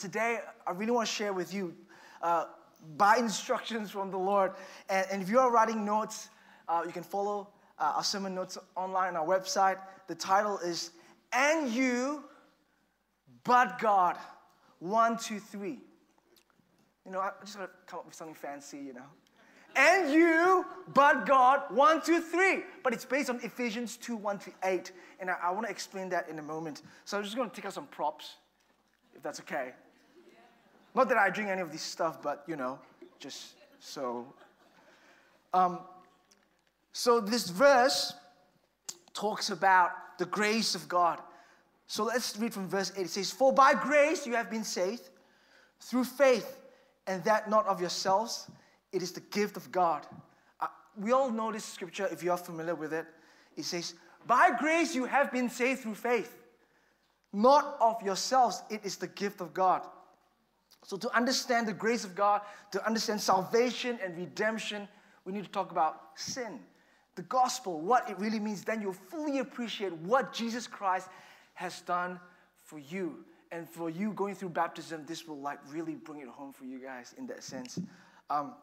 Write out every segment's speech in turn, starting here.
today, I really want to share with you uh, by instructions from the Lord. And, and if you are writing notes, uh, you can follow uh, our sermon notes online on our website. The title is And You, But God. One, two, three. You know, I just to come up with something fancy, you know. And you, but God, one, two, three. But it's based on Ephesians 2, 1 to 8. And I, I want to explain that in a moment. So I'm just going to take out some props, if that's okay. Not that I drink any of this stuff, but you know, just so. Um, so this verse talks about the grace of God. So let's read from verse 8. It says, For by grace you have been saved through faith, and that not of yourselves, it is the gift of God. Uh, we all know this scripture if you are familiar with it. It says, By grace you have been saved through faith, not of yourselves, it is the gift of God. So, to understand the grace of God, to understand salvation and redemption, we need to talk about sin. The gospel, what it really means, then you'll fully appreciate what Jesus Christ has done for you. And for you going through baptism, this will like really bring it home for you guys in that sense. Um,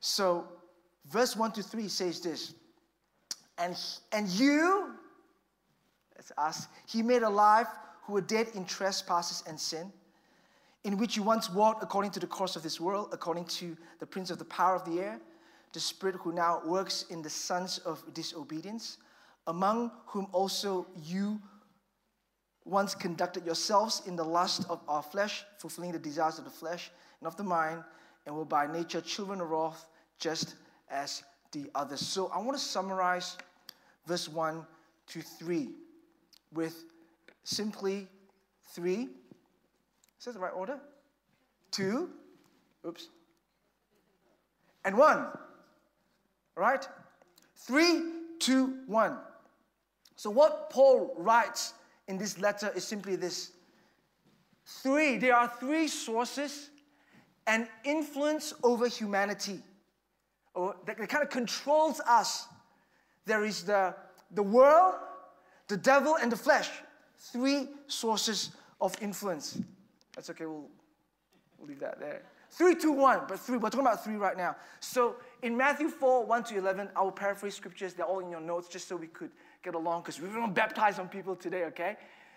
so, verse 1 to 3 says this And, and you, that's us, he made alive who were dead in trespasses and sin in which you once walked according to the course of this world, according to the prince of the power of the air, the spirit who now works in the sons of disobedience, among whom also you once conducted yourselves in the lust of our flesh, fulfilling the desires of the flesh and of the mind, and were by nature children of wrath, just as the others. So I want to summarize verse 1 to 3 with simply three is that the right order? Two, oops, and one. Right? Three, two, one. So, what Paul writes in this letter is simply this three, there are three sources and influence over humanity, or that, that kind of controls us. There is the, the world, the devil, and the flesh. Three sources of influence. That's okay, we'll, we'll leave that there. Three, two, one, but three, we're talking about three right now. So in Matthew 4, 1 to 11, I will paraphrase scriptures. They're all in your notes just so we could get along because we're going to baptize some people today, okay?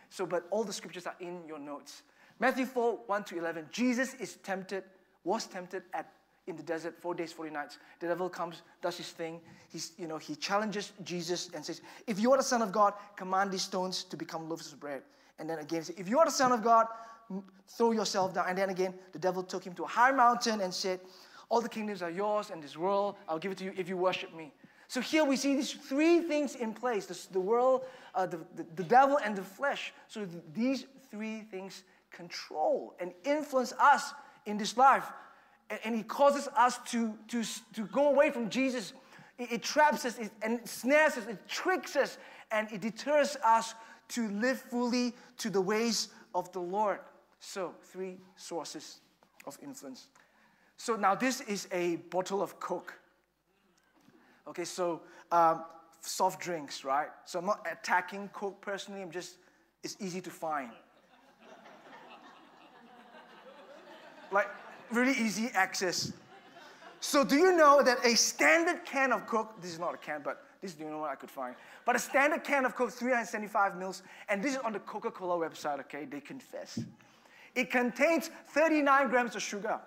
So, but all the scriptures are in your notes. Matthew 4, 1 to 11, Jesus is tempted, was tempted at in the desert four days, 40 nights. The devil comes, does his thing. He's, you know, he challenges Jesus and says, If you are the Son of God, command these stones to become loaves of bread. And then again, If you are the Son of God, throw yourself down. And then again, the devil took him to a high mountain and said, All the kingdoms are yours and this world, I'll give it to you if you worship me. So here we see these three things in place the, the world, uh, the, the, the devil, and the flesh. So th- these three things control and influence us in this life. And, and it causes us to, to, to go away from Jesus. It, it traps us it, and snares us, it tricks us, and it deters us to live fully to the ways of the Lord. So, three sources of influence. So, now this is a bottle of Coke. Okay, so um, soft drinks, right? So, I'm not attacking Coke personally, I'm just, it's easy to find. like, really easy access. So, do you know that a standard can of Coke, this is not a can, but this is the only one I could find. But a standard can of Coke, 375 mils, and this is on the Coca Cola website, okay? They confess. It contains 39 grams of sugar,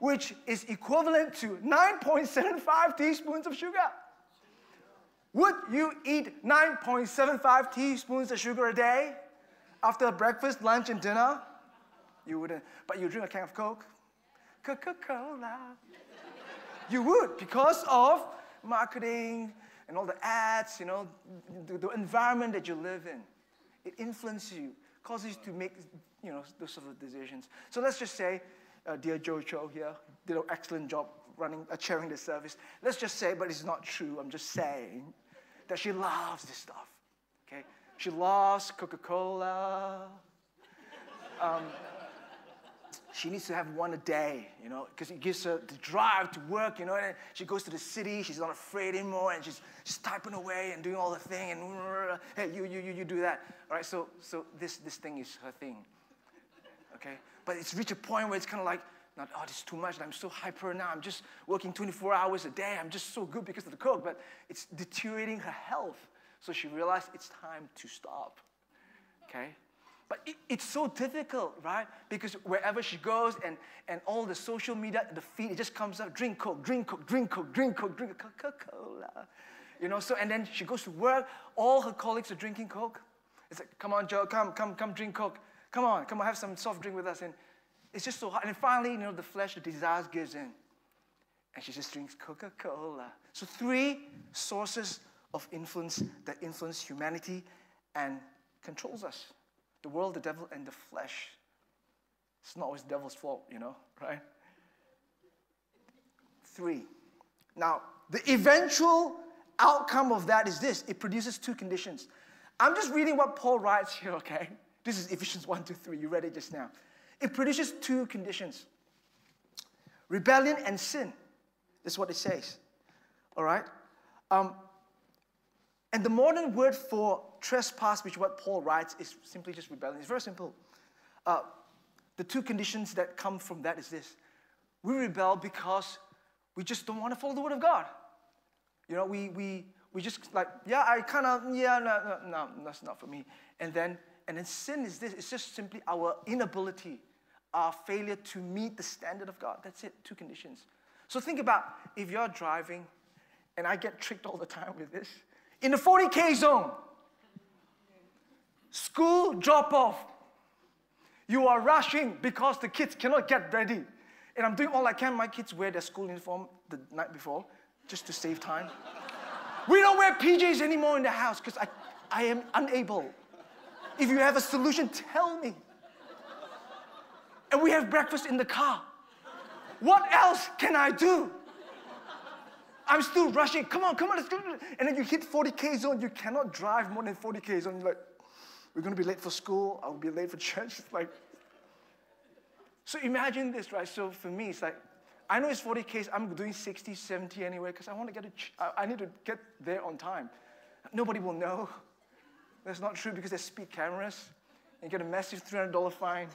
which is equivalent to 9.75 teaspoons of sugar. Would you eat 9.75 teaspoons of sugar a day after breakfast, lunch, and dinner? You wouldn't. But you drink a can of Coke, Coca Cola. You would because of marketing and all the ads, you know, the, the environment that you live in. It influences you, causes you to make you know, those sort of decisions. So let's just say, uh, dear Joe Cho here did an excellent job running, uh, chairing the service. Let's just say, but it's not true, I'm just saying, that she loves this stuff, okay? She loves Coca-Cola. Um, she needs to have one a day, you know, because it gives her the drive to work, you know. And she goes to the city, she's not afraid anymore, and she's, she's typing away and doing all the thing, and hey, you, you, you, you do that. All right, so, so this, this thing is her thing. okay? But it's reached a point where it's kind of like, not, oh, this is too much. I'm so hyper now. I'm just working 24 hours a day. I'm just so good because of the Coke. But it's deteriorating her health. So she realized it's time to stop. Okay? But it, it's so difficult, right? Because wherever she goes and, and all the social media, the feed, it just comes up drink Coke, drink Coke, drink Coke, drink Coke, drink Coca Cola. You know, so and then she goes to work, all her colleagues are drinking Coke. It's like, come on, Joe, come, come, come drink Coke. Come on, come on, have some soft drink with us. And it's just so hard. And finally, you know, the flesh, the desires gives in. And she just drinks Coca Cola. So, three sources of influence that influence humanity and controls us the world, the devil, and the flesh. It's not always the devil's fault, you know, right? Three. Now, the eventual outcome of that is this it produces two conditions. I'm just reading what Paul writes here, okay? This is Ephesians 1 to 3. You read it just now. It produces two conditions rebellion and sin. That's what it says. All right? Um, and the modern word for trespass, which what Paul writes, is simply just rebellion. It's very simple. Uh, the two conditions that come from that is this we rebel because we just don't want to follow the word of God. You know, we, we, we just like, yeah, I kind of, yeah, no, no, no, that's not for me. And then, and then sin is this, it's just simply our inability, our failure to meet the standard of God. That's it, two conditions. So think about if you're driving, and I get tricked all the time with this, in the 40K zone, school drop off, you are rushing because the kids cannot get ready. And I'm doing all I can. My kids wear their school uniform the night before just to save time. we don't wear PJs anymore in the house because I, I am unable. If you have a solution, tell me. And we have breakfast in the car. What else can I do? I'm still rushing. Come on, come on, let's go. And then you hit 40K zone, you cannot drive more than 40K zone. You're like, we're going to be late for school. I'll be late for church. It's like, so imagine this, right? So for me, it's like, I know it's 40 Ks. I'm doing 60, 70 anyway because I want to get a, ch- I need to get there on time. Nobody will know. That's not true because there's speed cameras. You get a massive $300 fine.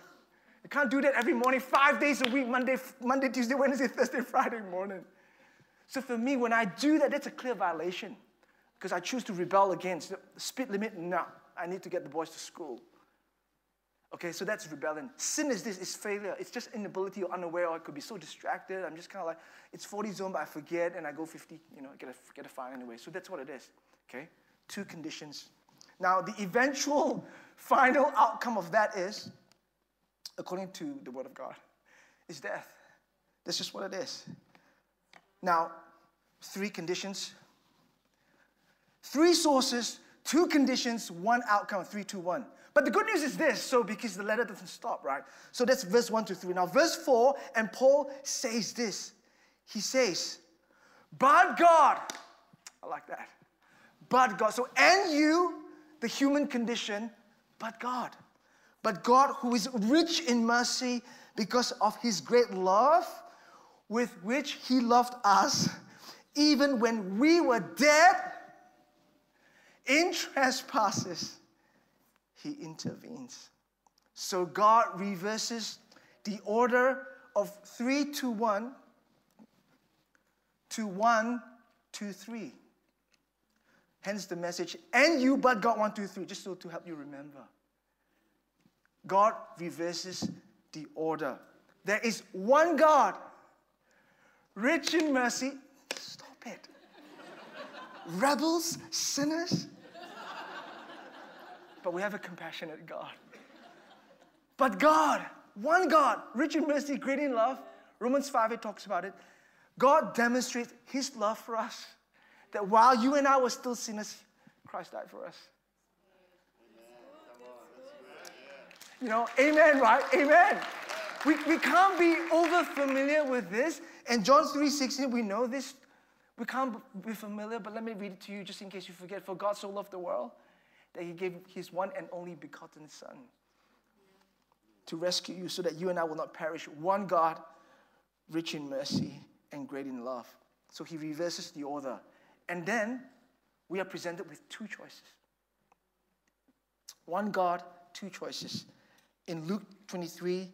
You can't do that every morning, five days a week, Monday, Monday, Tuesday, Wednesday, Thursday, Friday morning. So for me, when I do that, that's a clear violation because I choose to rebel against the speed limit. No, I need to get the boys to school. Okay, so that's rebellion. Sin is this, it's failure. It's just inability or unaware, or I could be so distracted. I'm just kind of like, it's 40 zone, but I forget and I go 50, you know, get a, get a fine anyway. So that's what it is. Okay? Two conditions. Now, the eventual final outcome of that is, according to the Word of God, is death. That's just what it is. Now, three conditions, three sources, two conditions, one outcome, three, two, one. But the good news is this so because the letter doesn't stop, right? So that's verse 1 to 3. Now, verse 4, and Paul says this. He says, But God, I like that. But God. So, and you, the human condition, but God. But God, who is rich in mercy because of his great love with which he loved us, even when we were dead in trespasses he intervenes. So God reverses the order of three to one to one to three. Hence the message, and you but God one, two, three, just so to help you remember. God reverses the order. There is one God, rich in mercy. Stop it. Rebels, sinners, but we have a compassionate God. But God, one God, rich in mercy, great in love, Romans 5 it talks about it. God demonstrates his love for us. That while you and I were still sinners, Christ died for us. You know, amen, right? Amen. We, we can't be over familiar with this. And John 3:16, we know this. We can't be familiar, but let me read it to you just in case you forget. For God so loved the world that he gave his one and only begotten Son to rescue you so that you and I will not perish. One God, rich in mercy and great in love. So he reverses the order. And then we are presented with two choices. One God, two choices. In Luke 23,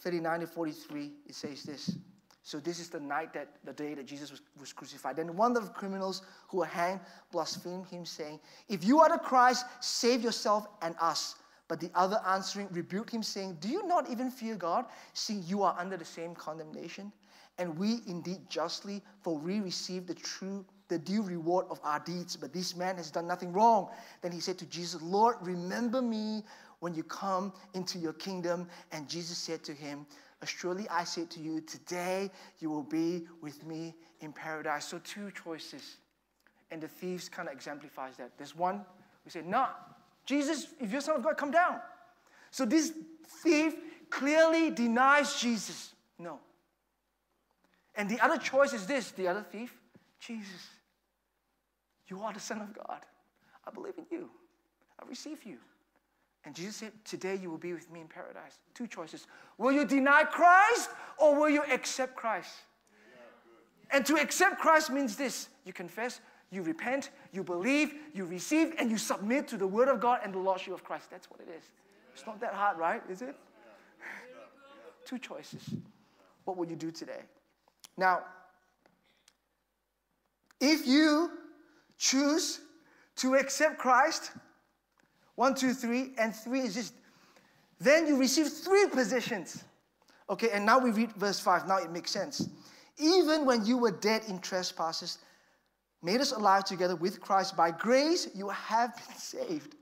39 to 43, it says this. So this is the night that the day that Jesus was, was crucified. Then one of the criminals who were hanged blasphemed him, saying, If you are the Christ, save yourself and us. But the other answering rebuked him, saying, Do you not even fear God, seeing you are under the same condemnation? And we indeed justly, for we receive the true, the due reward of our deeds. But this man has done nothing wrong. Then he said to Jesus, Lord, remember me when you come into your kingdom. And Jesus said to him, Surely I say to you, today you will be with me in paradise. So, two choices. And the thieves kind of exemplifies that. There's one, we say, No, Jesus, if you're Son of God, come down. So, this thief clearly denies Jesus. No. And the other choice is this the other thief, Jesus, you are the Son of God. I believe in you, I receive you. And Jesus said, Today you will be with me in paradise. Two choices. Will you deny Christ or will you accept Christ? And to accept Christ means this you confess, you repent, you believe, you receive, and you submit to the Word of God and the Lordship of Christ. That's what it is. It's not that hard, right? Is it? Two choices. What will you do today? Now, if you choose to accept Christ, one, two, three, and three is just, then you receive three positions. Okay, and now we read verse 5. Now it makes sense. Even when you were dead in trespasses, made us alive together with Christ. By grace, you have been saved,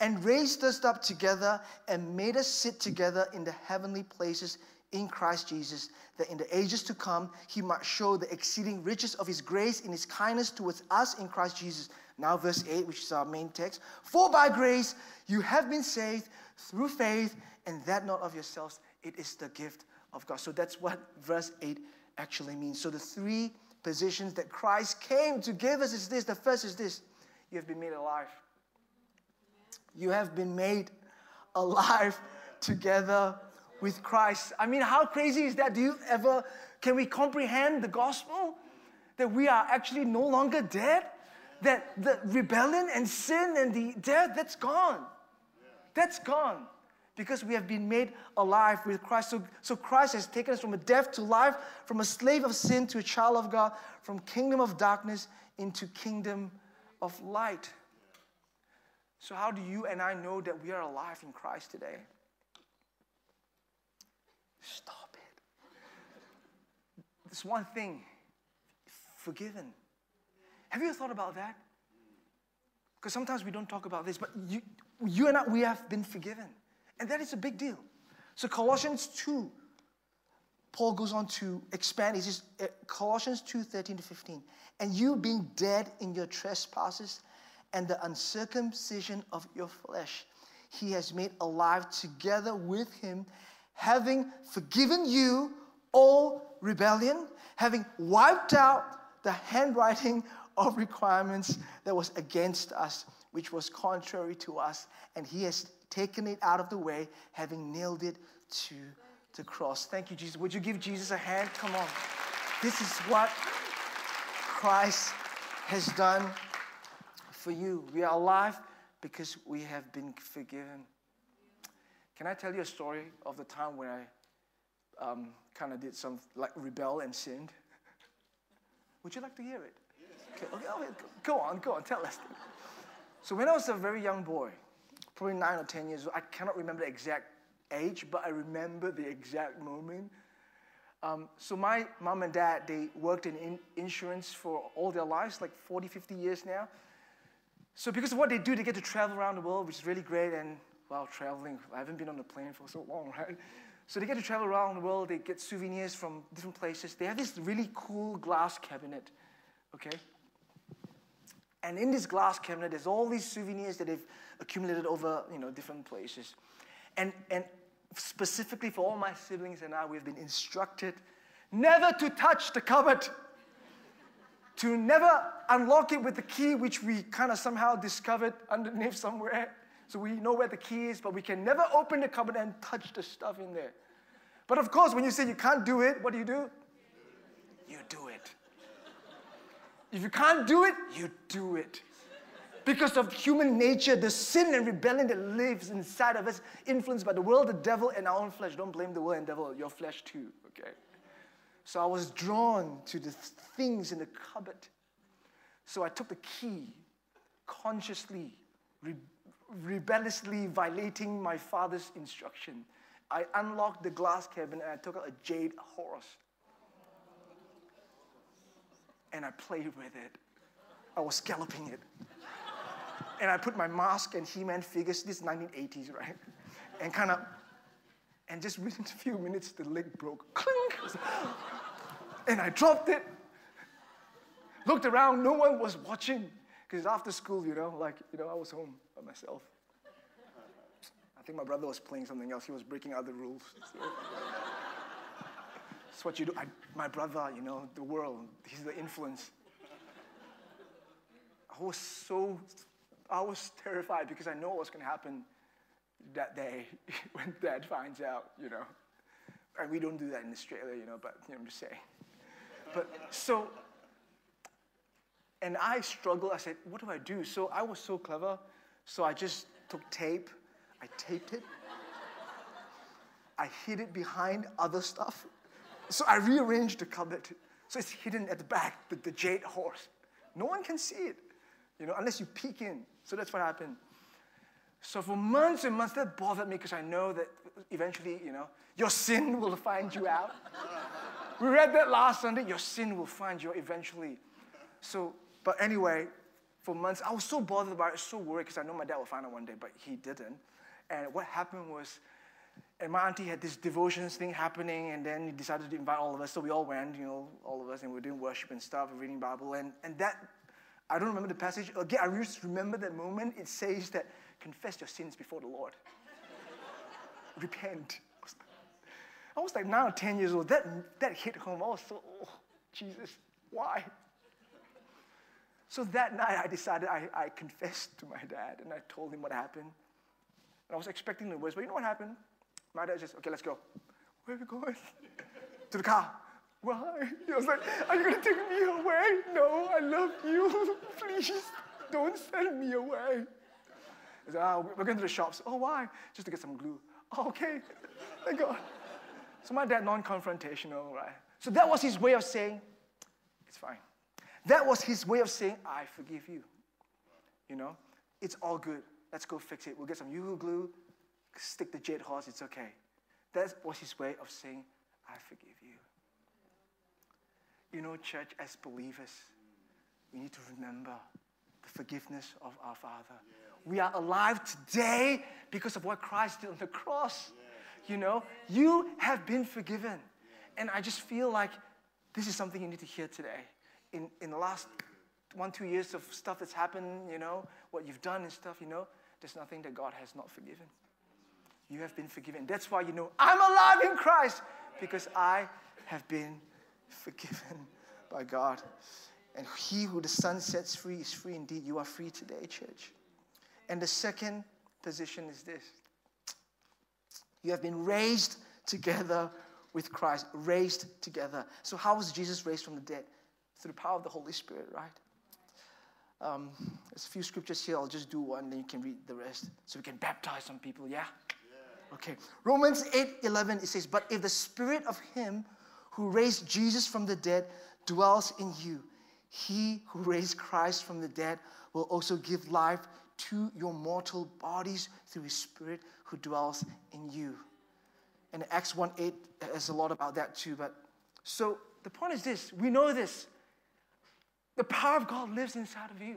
and raised us up together and made us sit together in the heavenly places in Christ Jesus, that in the ages to come, he might show the exceeding riches of his grace in his kindness towards us in Christ Jesus. Now, verse 8, which is our main text. For by grace you have been saved through faith, and that not of yourselves, it is the gift of God. So that's what verse 8 actually means. So the three positions that Christ came to give us is this. The first is this you have been made alive. You have been made alive together with Christ. I mean, how crazy is that? Do you ever, can we comprehend the gospel? That we are actually no longer dead? That the rebellion and sin and the death, that's gone. That's gone because we have been made alive with Christ. So, so Christ has taken us from a death to life, from a slave of sin to a child of God, from kingdom of darkness into kingdom of light. So how do you and I know that we are alive in Christ today? Stop it. There's one thing forgiven. Have you thought about that? Because sometimes we don't talk about this, but you, you and I, we have been forgiven. And that is a big deal. So, Colossians 2, Paul goes on to expand. He says, uh, Colossians 2 13 to 15. And you being dead in your trespasses and the uncircumcision of your flesh, he has made alive together with him, having forgiven you all rebellion, having wiped out the handwriting of requirements that was against us, which was contrary to us, and he has taken it out of the way, having nailed it to the cross. Thank you, Jesus. Would you give Jesus a hand? Come on. This is what Christ has done for you. We are alive because we have been forgiven. Can I tell you a story of the time when I um, kind of did some like rebel and sinned? Would you like to hear it? Okay, okay, okay, go on, go on, tell us. So when I was a very young boy, probably nine or 10 years old, I cannot remember the exact age, but I remember the exact moment. Um, so my mom and dad, they worked in, in insurance for all their lives, like 40, 50 years now. So because of what they do, they get to travel around the world, which is really great. And while traveling, I haven't been on a plane for so long, right? So they get to travel around the world. They get souvenirs from different places. They have this really cool glass cabinet, okay? And in this glass cabinet, there's all these souvenirs that they've accumulated over, you know, different places. And, and specifically for all my siblings and I, we've been instructed never to touch the cupboard, to never unlock it with the key, which we kind of somehow discovered underneath somewhere. So we know where the key is, but we can never open the cupboard and touch the stuff in there. But of course, when you say you can't do it, what do you do? You do it. If you can't do it, you do it. because of human nature, the sin and rebellion that lives inside of us, influenced by the world, the devil, and our own flesh. Don't blame the world and devil, your flesh too, okay? So I was drawn to the things in the cupboard. So I took the key, consciously, re- rebelliously violating my father's instruction. I unlocked the glass cabinet and I took out a jade horse. And I played with it. I was scalloping it. and I put my mask and He-Man figures, this 1980s, right? And kind of, and just within a few minutes, the leg broke. Clink! and I dropped it. Looked around, no one was watching. Because after school, you know, like, you know, I was home by myself. I think my brother was playing something else. He was breaking other rules. So. That's what you do. I, my brother, you know, the world, he's the influence. I was so, I was terrified because I know what's going to happen that day when dad finds out, you know. And we don't do that in Australia, you know, but you know, I'm just saying. But so, and I struggled. I said, what do I do? So I was so clever. So I just took tape, I taped it, I hid it behind other stuff. So I rearranged the cupboard. So it's hidden at the back, the, the jade horse. No one can see it you know, unless you peek in. So that's what happened. So for months and months, that bothered me because I know that eventually, you know, your sin will find you out. we read that last Sunday, your sin will find you eventually. So, but anyway, for months, I was so bothered about it, so worried because I know my dad will find out one day, but he didn't. And what happened was, and my auntie had this devotions thing happening, and then he decided to invite all of us. So we all went, you know, all of us, and we were doing worship and stuff, reading Bible, and, and that I don't remember the passage. Again, I just remember that moment. It says that confess your sins before the Lord. Repent. I was like nine or 10 years old. That, that hit home. I was so, oh, Jesus, why? So that night, I decided I, I confessed to my dad and I told him what happened. And I was expecting the worst, but you know what happened? My dad just, okay, let's go. Where are we going? to the car. Why? He was like, Are you going to take me away? No, I love you. Please don't send me away. He said, oh, We're going to the shops. Oh, why? Just to get some glue. Oh, okay. Thank God. So my dad, non confrontational, right? So that was his way of saying, It's fine. That was his way of saying, I forgive you. You know, it's all good. Let's go fix it. We'll get some yoo glue, stick the jade horse, it's okay. That was his way of saying, I forgive you. You know, church, as believers, we need to remember the forgiveness of our Father. We are alive today because of what Christ did on the cross. You know, you have been forgiven. And I just feel like this is something you need to hear today. In, in the last one, two years of stuff that's happened, you know, what you've done and stuff, you know, there's nothing that God has not forgiven. You have been forgiven. That's why you know I'm alive in Christ because I have been forgiven by God. And he who the Son sets free is free indeed. You are free today, church. And the second position is this you have been raised together with Christ, raised together. So, how was Jesus raised from the dead? Through the power of the Holy Spirit, right? Um, there's a few scriptures here. I'll just do one, then you can read the rest. So we can baptize some people, yeah? Okay. Romans 8 11, it says, But if the spirit of him who raised Jesus from the dead dwells in you, he who raised Christ from the dead will also give life to your mortal bodies through his spirit who dwells in you. And Acts 1 8 uh, has a lot about that too. But so the point is this we know this. The power of God lives inside of you.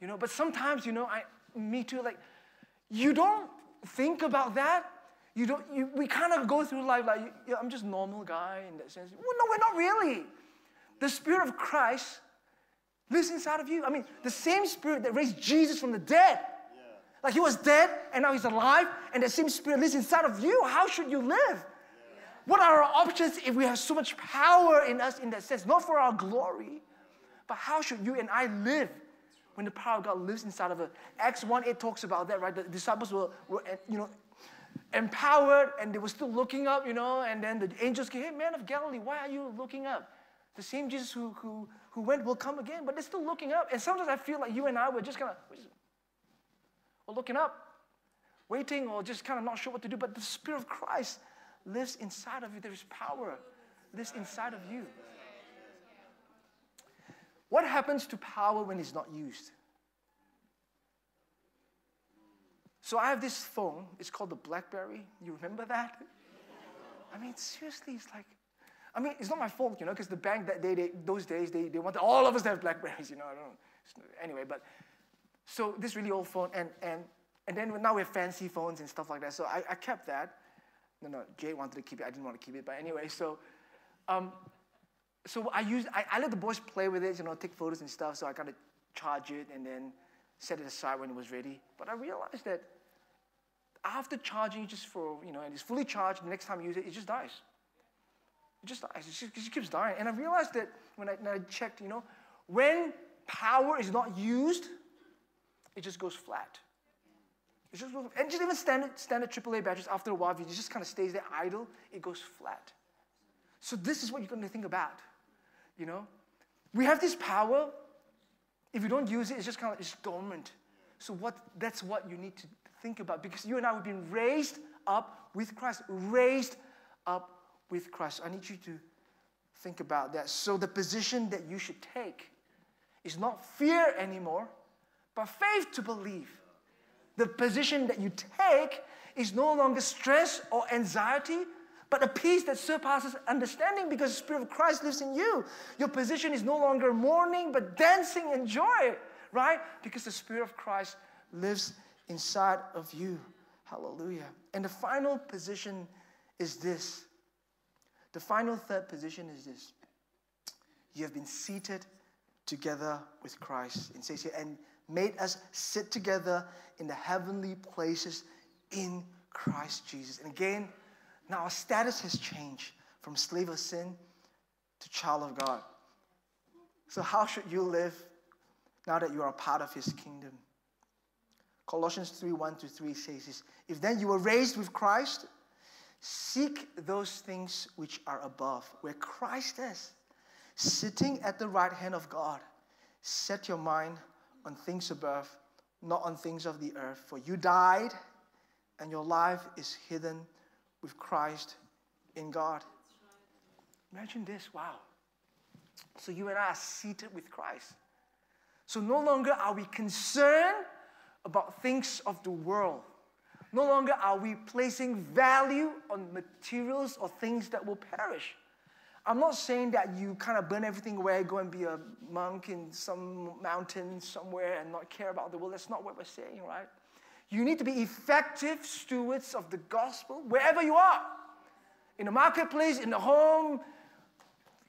You know, but sometimes, you know, I me too, like, you don't think about that you don't, you, we kind of go through life like, yeah, I'm just normal guy in that sense. Well, no, we're not really. The Spirit of Christ lives inside of you. I mean, the same Spirit that raised Jesus from the dead. Yeah. Like he was dead and now he's alive, and the same Spirit lives inside of you. How should you live? Yeah. What are our options if we have so much power in us in that sense? Not for our glory, but how should you and I live when the power of God lives inside of us? Acts 1 8 talks about that, right? The disciples were, were you know, empowered and they were still looking up, you know, and then the angels came, hey, man of Galilee, why are you looking up? The same Jesus who, who, who went will come again, but they're still looking up. And sometimes I feel like you and I were just kind of, we're looking up, waiting, or just kind of not sure what to do. But the Spirit of Christ lives inside of you. There is power lives inside of you. What happens to power when it's not used? So I have this phone. It's called the BlackBerry. You remember that? I mean, seriously, it's like, I mean, it's not my fault, you know, because the bank that day, they, those days, they, they wanted all of us to have Blackberries, you know. I don't Anyway, but so this really old phone, and and and then now we have fancy phones and stuff like that. So I, I kept that. No, no, Jay wanted to keep it. I didn't want to keep it, but anyway, so um, so I use I, I let the boys play with it, you know, take photos and stuff. So I got to charge it and then set it aside when it was ready. But I realized that after charging just for, you know, and it's fully charged, the next time you use it, it just dies. It just dies. It just, it just keeps dying. And I realized that when I, when I checked, you know, when power is not used, it just goes flat. It just goes, and just even standard, standard AAA batteries, after a while, if it just kind of stays there idle, it goes flat. So this is what you're going to think about. You know, we have this power. If you don't use it, it's just kind of it's dormant. So what? That's what you need to think about because you and I have been raised up with Christ, raised up with Christ. I need you to think about that. So, the position that you should take is not fear anymore, but faith to believe. The position that you take is no longer stress or anxiety, but a peace that surpasses understanding because the Spirit of Christ lives in you. Your position is no longer mourning, but dancing and joy, right? Because the Spirit of Christ lives inside of you. Hallelujah. And the final position is this. The final third position is this. You have been seated together with Christ. It says here, and made us sit together in the heavenly places in Christ Jesus. And again, now our status has changed from slave of sin to child of God. So, how should you live now that you are a part of his kingdom? Colossians 3 1 to 3 says this If then you were raised with Christ, seek those things which are above, where Christ is, sitting at the right hand of God. Set your mind on things above, not on things of the earth. For you died, and your life is hidden with Christ in God. Imagine this wow. So you and I are seated with Christ. So no longer are we concerned about things of the world. No longer are we placing value on materials or things that will perish. I'm not saying that you kind of burn everything away, go and be a monk in some mountain somewhere and not care about the world. That's not what we're saying, right? You need to be effective stewards of the gospel wherever you are in the marketplace, in the home,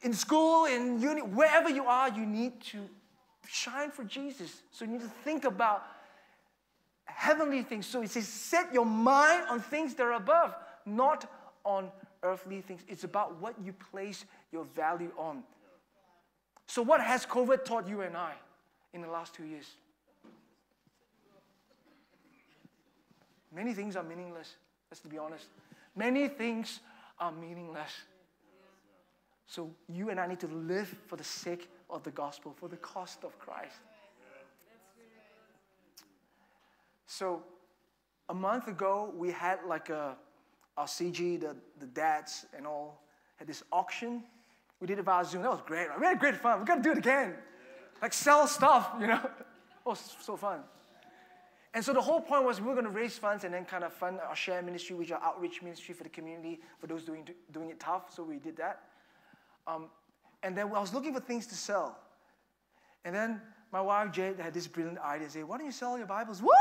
in school, in uni, wherever you are, you need to shine for Jesus. So you need to think about heavenly things. So it says, set your mind on things that are above, not on earthly things. It's about what you place your value on. So, what has COVID taught you and I in the last two years? Many things are meaningless, let's be honest. Many things are meaningless. So, you and I need to live for the sake of the gospel, for the cost of Christ. So a month ago, we had like a, our CG, the, the dads and all, had this auction. We did it via Zoom. That was great. We had great fun. We got to do it again. Like sell stuff, you know. it was so fun. And so the whole point was we were going to raise funds and then kind of fund our share ministry, which our outreach ministry for the community, for those doing, doing it tough. So we did that. Um, and then I was looking for things to sell. And then my wife Jade had this brilliant idea. Say, why don't you sell your Bibles? What?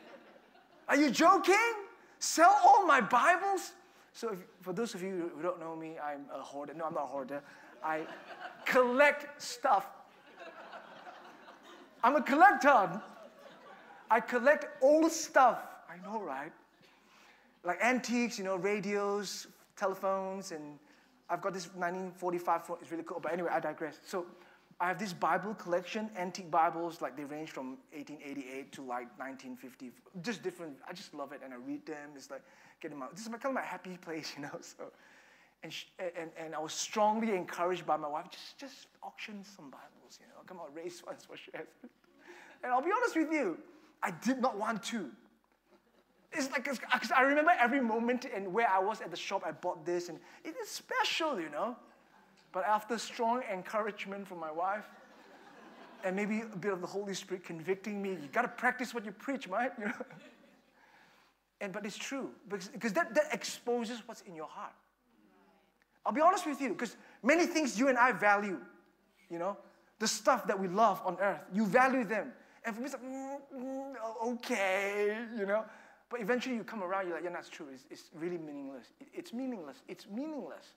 Are you joking? Sell all my Bibles? So, if, for those of you who don't know me, I'm a hoarder. No, I'm not a hoarder. I collect stuff. I'm a collector. I collect old stuff. I know, right? Like antiques, you know, radios, telephones, and I've got this 1945 phone. It's really cool. But anyway, I digress. So, I have this Bible collection, antique Bibles, like they range from 1888 to like 1950, just different. I just love it, and I read them. It's like getting my this is my kind of my happy place, you know. So, And, sh- and, and I was strongly encouraged by my wife, just, just auction some Bibles, you know, come on, raise funds for shares. And I'll be honest with you, I did not want to. It's like, because I remember every moment and where I was at the shop, I bought this, and it is special, you know. But after strong encouragement from my wife, and maybe a bit of the Holy Spirit convicting me, you got to practice what you preach, mate. You know? And but it's true because, because that, that exposes what's in your heart. I'll be honest with you, because many things you and I value, you know, the stuff that we love on earth, you value them. And for me, it's like, mm, mm, okay, you know. But eventually you come around, you're like, yeah, that's true. It's, it's really meaningless. It, it's meaningless. It's meaningless.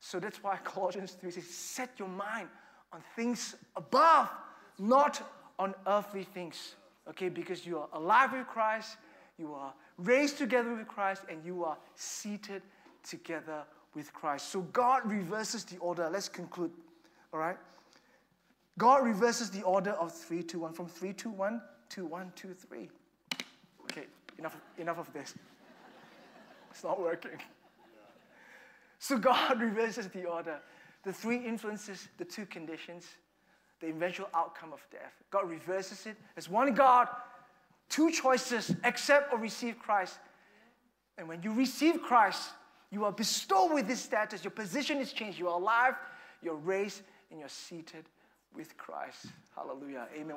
So that's why Colossians 3 says, set your mind on things above, not on earthly things. Okay, because you are alive with Christ, you are raised together with Christ, and you are seated together with Christ. So God reverses the order. Let's conclude. All right? God reverses the order of 3 to 1 from 3 to 1 to 1 to 3. Okay, enough, enough of this. It's not working. So God reverses the order. The three influences, the two conditions, the eventual outcome of death. God reverses it. There's one God, two choices accept or receive Christ. And when you receive Christ, you are bestowed with this status. Your position is changed. You are alive, you're raised, and you're seated with Christ. Hallelujah. Amen.